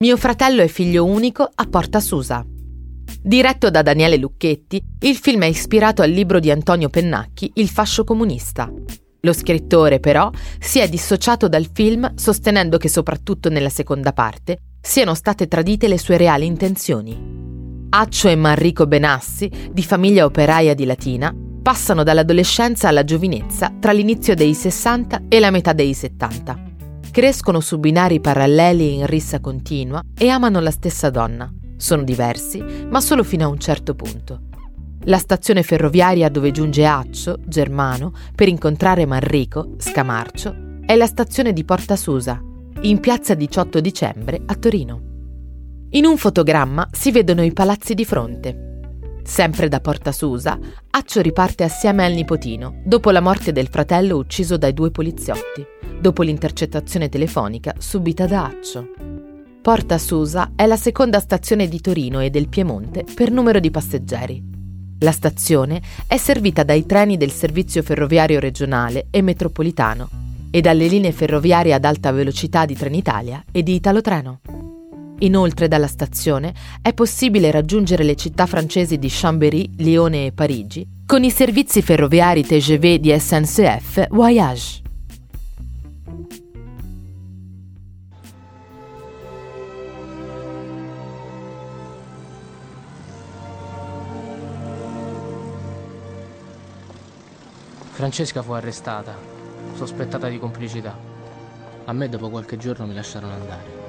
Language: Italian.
Mio fratello è figlio unico a Porta Susa. Diretto da Daniele Lucchetti, il film è ispirato al libro di Antonio Pennacchi, Il fascio comunista. Lo scrittore, però, si è dissociato dal film sostenendo che soprattutto nella seconda parte siano state tradite le sue reali intenzioni. Accio e Manrico Benassi, di famiglia operaia di Latina, passano dall'adolescenza alla giovinezza tra l'inizio dei 60 e la metà dei 70. Crescono su binari paralleli in rissa continua e amano la stessa donna. Sono diversi, ma solo fino a un certo punto. La stazione ferroviaria dove giunge Accio, Germano, per incontrare Manrico, Scamarcio, è la stazione di Porta Susa, in piazza 18 dicembre a Torino. In un fotogramma si vedono i palazzi di fronte. Sempre da Porta Susa, Accio riparte assieme al nipotino, dopo la morte del fratello ucciso dai due poliziotti, dopo l'intercettazione telefonica subita da Accio. Porta Susa è la seconda stazione di Torino e del Piemonte per numero di passeggeri. La stazione è servita dai treni del servizio ferroviario regionale e metropolitano e dalle linee ferroviarie ad alta velocità di Trenitalia e di Italotreno. Inoltre dalla stazione è possibile raggiungere le città francesi di Chambéry, Lione e Parigi con i servizi ferroviari TGV di SNCF Voyage. Francesca fu arrestata, sospettata di complicità. A me dopo qualche giorno mi lasciarono andare.